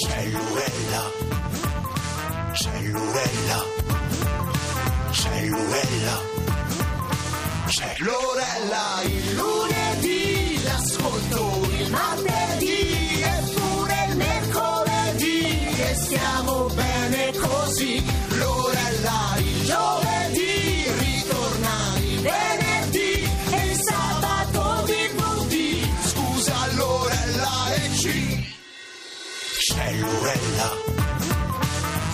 Cellulella, cellulella, cellulella, cellulella, il lunedì l'ascolto il martedì e pure il mercoledì. E stiamo bene così. Bellurella.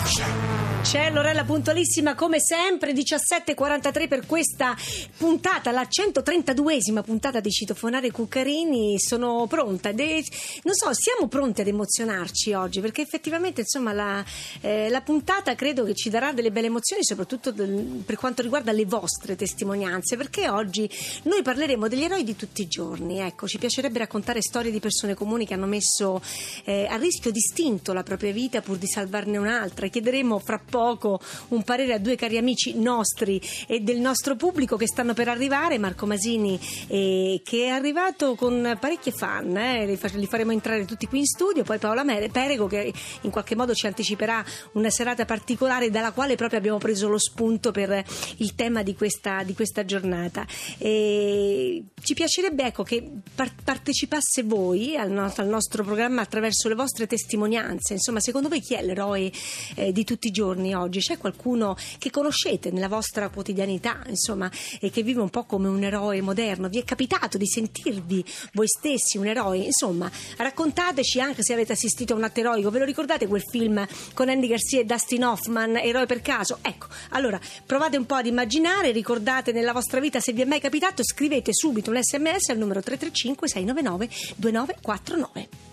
Jack. C'è Lorella puntualissima come sempre, 17.43 per questa puntata, la 132esima puntata di Citofonare Cuccarini. Sono pronta, è- non so, siamo pronti ad emozionarci oggi perché effettivamente insomma la, eh, la puntata credo che ci darà delle belle emozioni, soprattutto del- per quanto riguarda le vostre testimonianze, perché oggi noi parleremo degli eroi di tutti i giorni. Ecco, ci piacerebbe raccontare storie di persone comuni che hanno messo eh, a rischio distinto la propria vita pur di salvarne un'altra. Chiederemo fra poco un parere a due cari amici nostri e del nostro pubblico che stanno per arrivare. Marco Masini, eh, che è arrivato con parecchie fan, eh, li, fa- li faremo entrare tutti qui in studio. Poi Paola Mere- Perego, che in qualche modo ci anticiperà una serata particolare dalla quale proprio abbiamo preso lo spunto per il tema di questa, di questa giornata. E ci piacerebbe ecco, che par- partecipasse voi al, no- al nostro programma attraverso le vostre testimonianze. Insomma, secondo voi chi è l'eroe eh, di tutti i giorni oggi? C'è qualcuno che conoscete nella vostra quotidianità, insomma, e che vive un po' come un eroe moderno? Vi è capitato di sentirvi voi stessi un eroe? Insomma, raccontateci anche se avete assistito a un atto eroico. Ve lo ricordate quel film con Andy Garcia e Dustin Hoffman, Eroe per caso? Ecco, allora provate un po' ad immaginare, ricordate nella vostra vita se vi è mai capitato, scrivete subito un sms al numero 335 699 2949.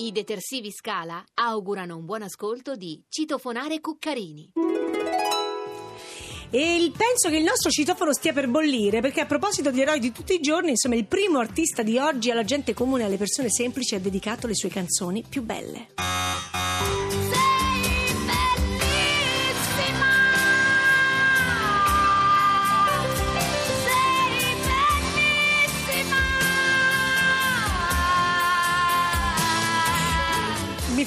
I detersivi Scala augurano un buon ascolto di Citofonare Cuccarini. E penso che il nostro citofono stia per bollire, perché a proposito di eroi di tutti i giorni, insomma, il primo artista di oggi alla gente comune alle persone semplici ha dedicato le sue canzoni più belle.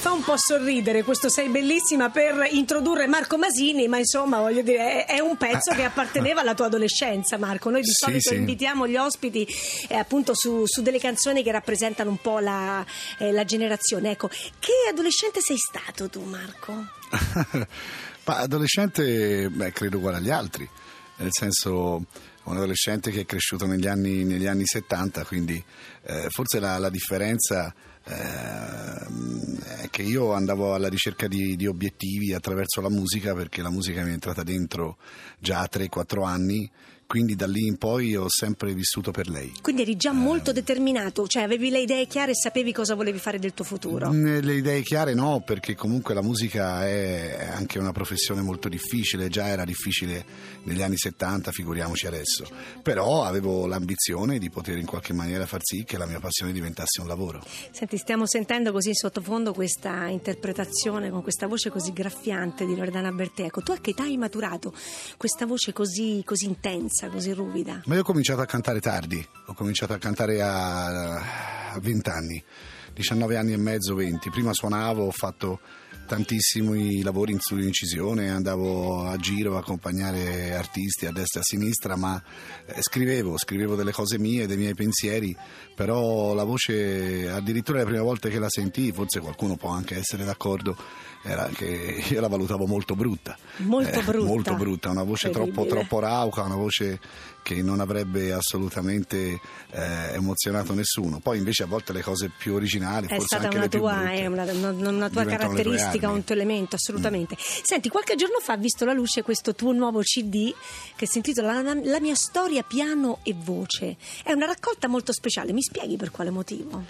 Fa un po' sorridere questo Sei bellissima per introdurre Marco Masini, ma insomma, voglio dire, è, un pezzo che apparteneva alla tua adolescenza, Marco. Noi di Sì, solito sì. invitiamo gli ospiti eh, appunto su, su delle canzoni che rappresentano un po' la, eh, la generazione. Ecco, che adolescente sei stato tu, Marco? Ma adolescente, beh, credo uguale agli altri, nel senso un adolescente che è cresciuto negli anni, negli anni 70, quindi eh, forse la, la differenza è che io andavo alla ricerca di, di obiettivi attraverso la musica perché la musica mi è entrata dentro già a 3-4 anni, quindi da lì in poi ho sempre vissuto per lei. Quindi eri Eh. già molto determinato, cioè avevi le idee chiare e sapevi cosa volevi fare del tuo futuro. Mm, Le idee chiare no, perché comunque la musica è anche una professione molto difficile, già era difficile negli anni 70, figuriamoci adesso. Però avevo l'ambizione di poter in qualche maniera far sì che la mia passione diventasse un lavoro. Senti, stiamo sentendo così in sottofondo questa interpretazione con questa voce così graffiante di Loredana Bertè. Ecco, tu a che età hai maturato questa voce così, così intensa, così ruvida? Ma io ho cominciato a cantare tardi, ho cominciato a cantare a, a 20 anni, 19 anni e mezzo, 20. Prima suonavo, ho fatto tantissimi lavori in studio incisione, andavo a giro a accompagnare artisti a destra e a sinistra, ma eh, scrivevo, scrivevo delle cose mie, dei miei pensieri, però la voce, addirittura le prime volte che la sentii, forse qualcuno può anche essere d'accordo, era che io la valutavo molto brutta. Molto brutta. Molto brutta, una voce troppo, troppo rauca, una voce che non avrebbe assolutamente eh, emozionato nessuno. Poi invece a volte le cose più originali, È forse stata anche una le più tua, brutte, è una, una- una tua caratteristica, un tuo elemento, assolutamente. Senti, qualche giorno fa ha visto la luce questo tuo nuovo CD che si intitola La, la mia storia piano e voce. È una raccolta molto speciale, mi spieghi per quale motivo?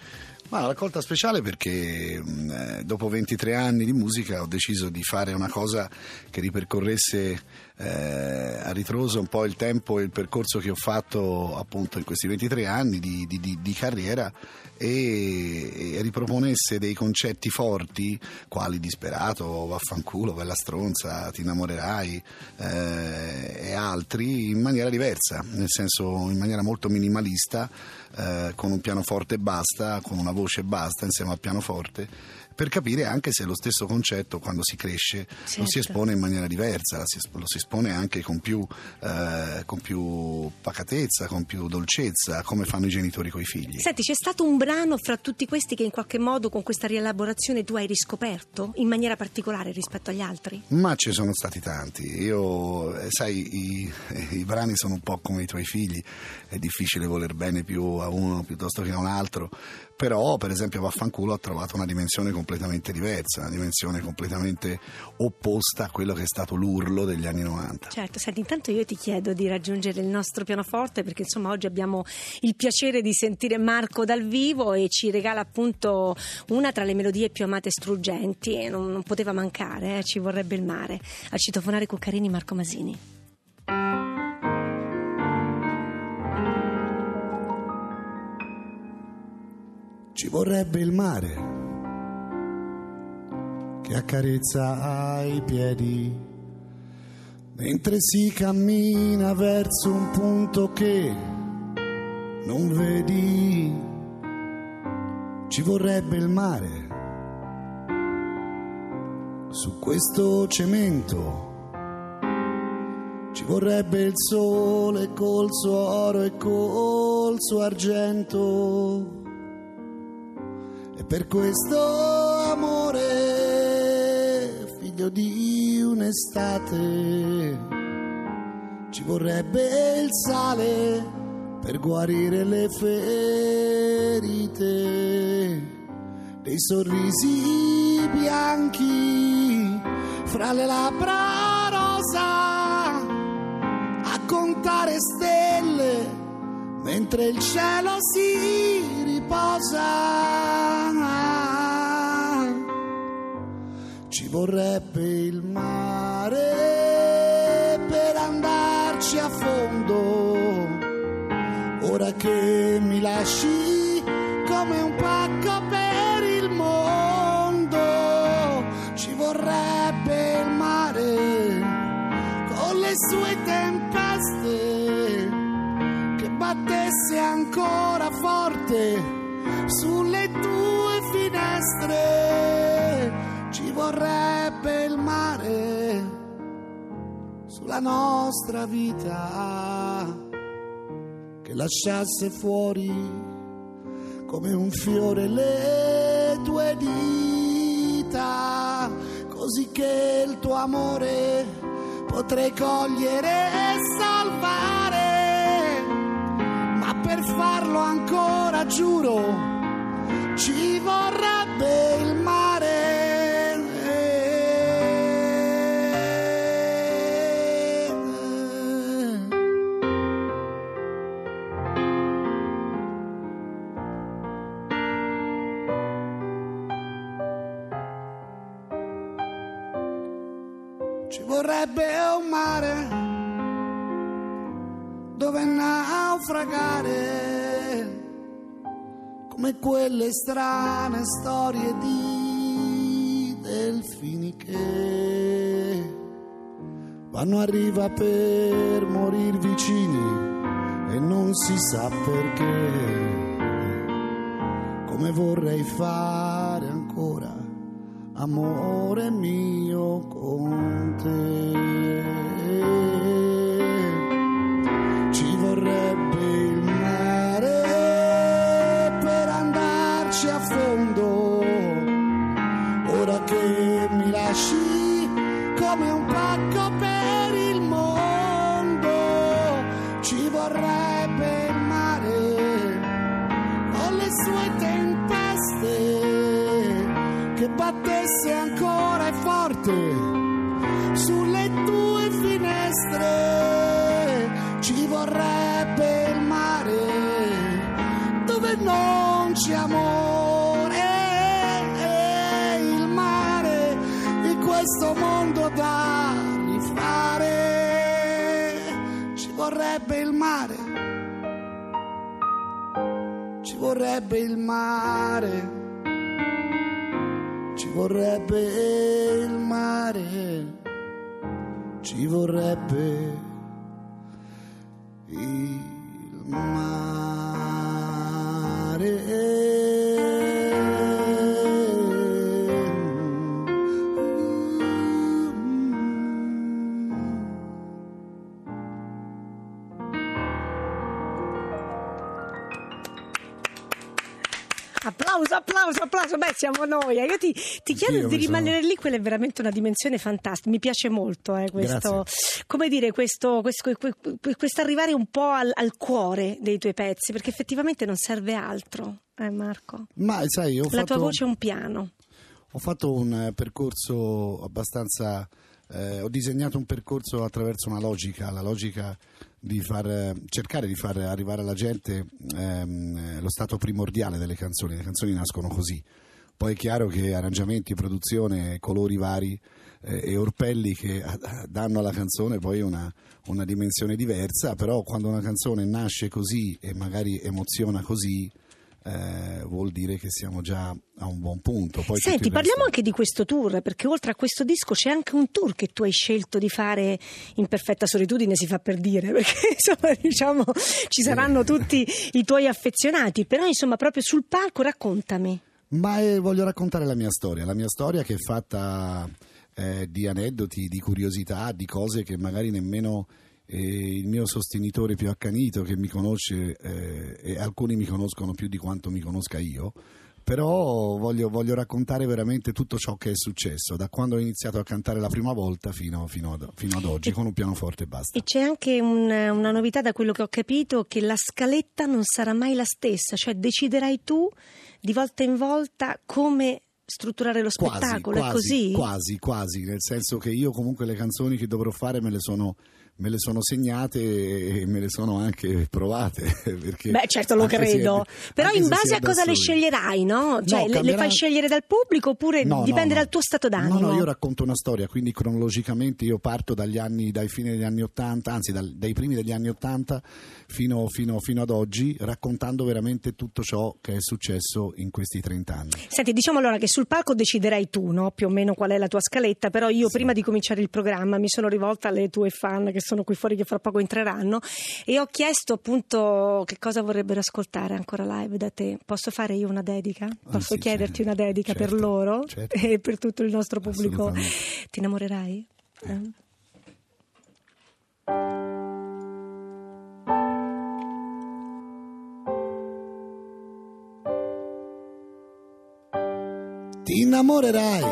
Ma raccolta speciale perché mh, eh, dopo 23 anni di musica ho deciso di fare una cosa che ripercorresse eh, a ritroso un po' il tempo e il percorso che ho fatto appunto in questi 23 anni di, di- di- di carriera e, e riproponesse dei concetti forti quali disperato, vaffanculo, bella stronza, ti innamorerai eh, e altri in maniera diversa, nel senso in maniera molto minimalista, eh, con un pianoforte e basta, con una voce e basta insieme al pianoforte per capire anche se lo stesso concetto quando si cresce lo si Certo. espone in maniera diversa, lo si espone anche con più, eh, con più pacatezza, con più dolcezza, come fanno i genitori con i figli. Senti, c'è stato un brano fra tutti questi che in qualche modo con questa rielaborazione tu hai riscoperto in maniera particolare rispetto agli altri? Ma ci sono stati tanti. Io, eh, sai, i, i brani sono un po' come i tuoi figli, è difficile voler bene più a uno piuttosto che a un altro. Però, per esempio, Vaffanculo ho trovato una dimensione completamente diversa, una dimensione completamente opposta a quello che è stato l'urlo degli anni 90. Certo, senti, intanto io ti chiedo di raggiungere il nostro pianoforte perché insomma oggi abbiamo il piacere di sentire Marco dal vivo e ci regala appunto una tra le melodie più amate e struggenti e non, non poteva mancare, eh, ci vorrebbe il mare. A citofonare Cuccarini Marco Masini. Ci vorrebbe il mare che accarezza i piedi mentre si cammina verso un punto che non vedi. Ci vorrebbe il mare su questo cemento. Ci vorrebbe il sole col suo oro e col suo argento. E per questo figlio di un'estate, ci vorrebbe il sale per guarire le ferite dei sorrisi bianchi fra le labbra rosa a contare stelle mentre il cielo si riposa. Vorrebbe il mare per andarci a fondo. Ora che mi lasci come un pacco per il mondo, ci vorrebbe il mare con le sue tempeste che battesse ancora forte sulle tue finestre. Vorrebbe il mare sulla nostra vita che lasciasse fuori come un fiore le tue dita, così che il tuo amore potrei cogliere e salvare. Ma per farlo ancora giuro, ci vorrebbe il mare. Vorrebbe un mare dove naufragare come quelle strane storie di delfini che vanno a riva per morir vicini e non si sa perché. Come vorrei fare ancora amore mio con te. sulle tue finestre. Ci vorrebbe il mare dove non c'è amore. e Il mare di questo mondo da rifare. Ci vorrebbe il mare. Ci vorrebbe il mare ci vorrebbe il mare ci vorrebbe il mare. Applauso, applauso. Beh, siamo noi. eh. Io ti, ti chiedo Anch'io di mi sono- rimanere lì, quella è veramente una dimensione fantastica. Mi piace molto eh, questo, come dire, questo, questo, que- que- questo arrivare un po' al, al cuore dei tuoi pezzi, perché effettivamente non serve altro, eh, Marco. Ma sai, ho La fatto... tua voce è un piano. Ho fatto un eh, percorso abbastanza. eh, ho disegnato un percorso attraverso una logica, la logica di far, cercare di far arrivare alla gente ehm, eh, lo stato primordiale delle canzoni. Le canzoni nascono così. Poi è chiaro che arrangiamenti, produzione, colori vari eh, e orpelli che danno alla canzone poi una, una dimensione diversa, però quando una canzone nasce così e magari emoziona così, eh, vuol dire che siamo già a un buon punto. Poi Senti, parliamo resto- anche di questo tour, perché oltre a questo disco c'è anche un tour che tu hai scelto di fare in perfetta solitudine, si fa per dire, perché insomma diciamo ci saranno tutti i tuoi affezionati, però insomma proprio sul palco raccontami. Ma eh, voglio raccontare la mia storia, la mia storia che è fatta eh, di aneddoti, di curiosità, di cose che magari nemmeno eh, il mio sostenitore più accanito che mi conosce eh, e alcuni mi conoscono più di quanto mi conosca io. Però voglio, voglio raccontare veramente tutto ciò che è successo da quando ho iniziato a cantare la prima volta fino, fino ad, fino ad oggi con un pianoforte e basta. E c'è anche un- una novità da quello che ho capito, che la scaletta non sarà mai la stessa, cioè deciderai tu di volta in volta come strutturare lo spettacolo, quasi, è così? Quasi, quasi, nel senso che io comunque le canzoni che dovrò fare me le sono, me le sono segnate e me le sono anche provate. Perché Beh, certo, lo credo. Però anche in se base è a cosa le sceglierai, no? Cioè, le- le, cambierà- fai scegliere dal pubblico oppure No, no, dipende no. dal tuo stato d'animo? No, no, io racconto una storia, quindi cronologicamente io parto dagli anni, dai fine degli anni Ottanta, anzi dal- dai primi degli anni Ottanta fino, fino- fino ad oggi, raccontando veramente tutto ciò che è successo in questi 30 anni. Senti, diciamo allora che sul palco deciderai tu, no? Più o meno qual è la tua scaletta, però io prima di cominciare il programma mi sono rivolta alle tue fan che sono qui fuori che fra poco entreranno e ho chiesto appunto che cosa vorrebbero ascoltare ancora live da te. Posso fare io una dedica? Posso sì, chiederti una dedica per Certo, loro certo. e per tutto il nostro pubblico? Ti innamorerai? Eh? Ti innamorerai,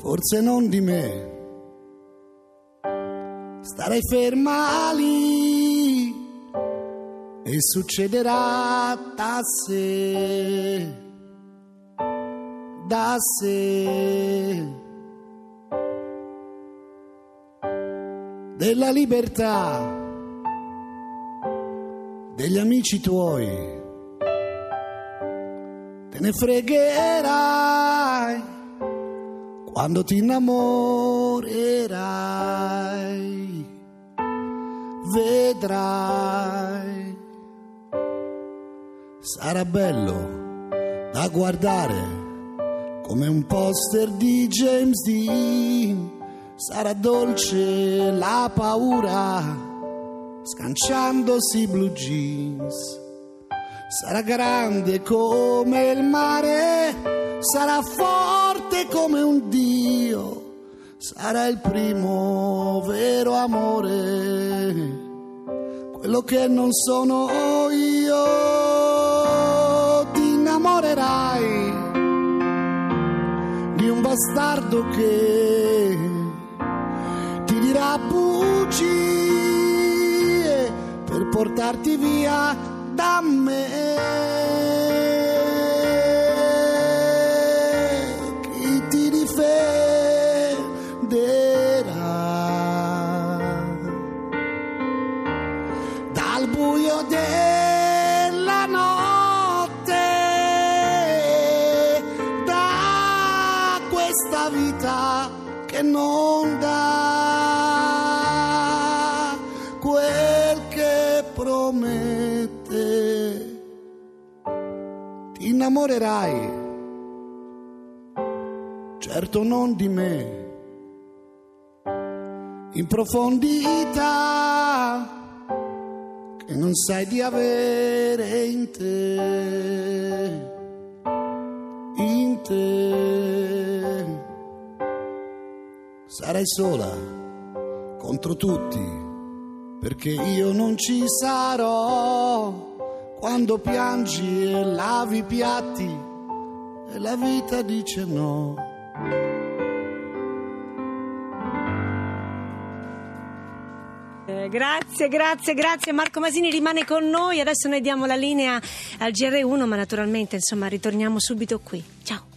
forse non di me. Starai ferma lì. E succederà da sé, da sé. Della libertà, degli amici tuoi. Te ne fregherai. Quando ti innamorerai, vedrai, sarà bello da guardare come un poster di James Dean, sarà dolce la paura scanciandosi blue jeans. Sarà grande come il mare, sarà forte come un dio, sarà il primo vero amore, quello che non sono io. Ti innamorerai di un bastardo che ti dirà bugie per portarti via da me. Ti innamorerai, certo non di me, in profondità che non sai di avere in te, in te. Sarai sola contro tutti, perché io non ci sarò quando piangi e lavi i piatti e la vita dice no. Eh, Grazie, grazie, grazie. Marco Masini rimane con noi. Adesso noi diamo la linea al GR1, ma naturalmente insomma ritorniamo subito qui. Ciao.